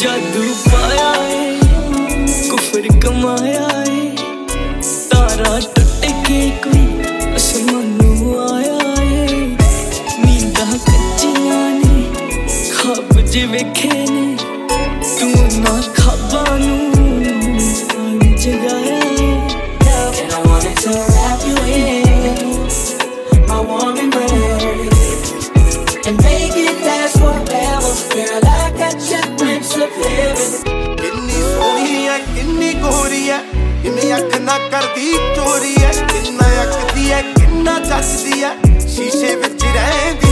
जादू पाया है कुफर कमाया है तारा टूट के कोई असमानू आया है नींदा कच्चिया ने खाब जे ने तू ना खाबा And I wanted to wrap you in my warm embrace and make it last forever, girl. I got you. ਕਿੰਨੀ ਸੋਹਣੀ ਐ, ਕਿੰਨੀ ਗੋਰੀ ਐ। ਕਿੰਨੀ ਅੱਖ ਨਾ ਕਰਦੀ ਚੋਰੀ ਐ। ਕਿੰਨਾ ਅੱਖਦੀ ਐ, ਕਿੰਨਾ ਜੱਜਦੀ ਐ। ਸ਼ੀਸ਼ੇ ਵਿੱਚ ਰਹਿੰਦੀ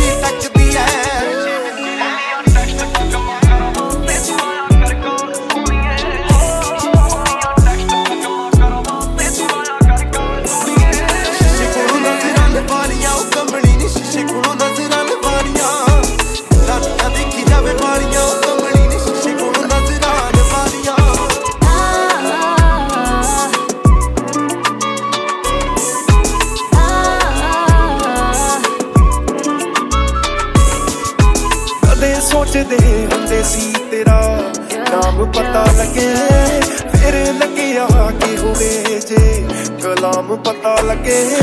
ਸੋਚਦੇ ਹੁੰਦੇ ਸੀ ਤੇਰਾ ਨਾਮ ਪਤਾ ਲੱਗੇ। ਫਿਰ ਲੱਗਿਆ ਕਿ ਹੋਵੇ ਜੇ ਕਲਾਮ ਪਤਾ ਲੱਗੇ।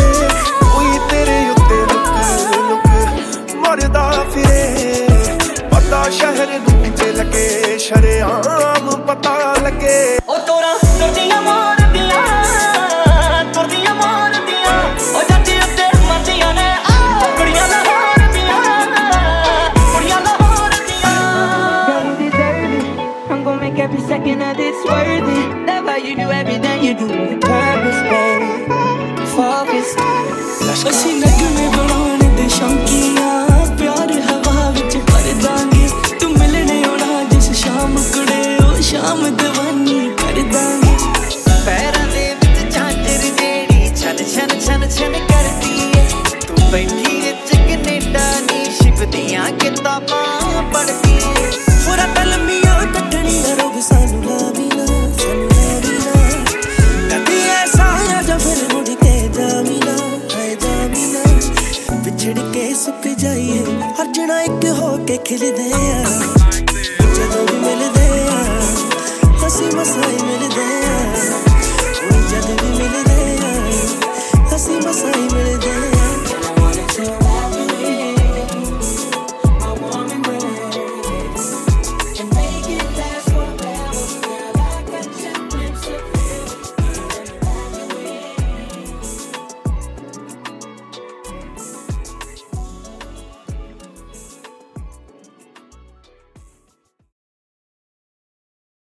ਕੋਈ ਤੇਰੇ ਉੱਤੇ ਲੁਕ ਲੁਕ ਮਰਦਾ ਫਿਰੇ। ਪਤਾ ਸ਼ਹਿਰ ਨੂੰ ਜੇ ਲੱਗੇ, ਸ਼ਰਿਆਮ ਪਤਾ ਲੱਗੇ। make every second of this worth it. Love how you do everything you do with purpose, babe. Focus. ਅਸੀਂ ਨਗਮੇ ਬਣਾਉਣ ਦੇ ਸ਼ੌਂਕੀਆਂ ਪਿਆਰ ਹਵਾ ਵਿੱਚ ਭਰ ਦਾਂਗੇ ਤੂੰ ਮਿਲਣੇ ਆਉਣਾ ਜਿਸ ਸ਼ਾਮ ਕੁੜੇ ਉਹ ਸ਼ਾਮ ਦੀਵਾਨੀ ਕਰ ਦਾਂਗੇ ਪੈਰਾਂ ਦੇ ਵਿੱਚ ਝਾਂਜਰ ਜਿਹੜੀ ਛਨ ਛਨ ਛਨ ਛਨ ਕਰਦੀ ਏ ਤੂੰ ਬੈਠੀ जाइए हर जना एक होके खिलदे खिल दे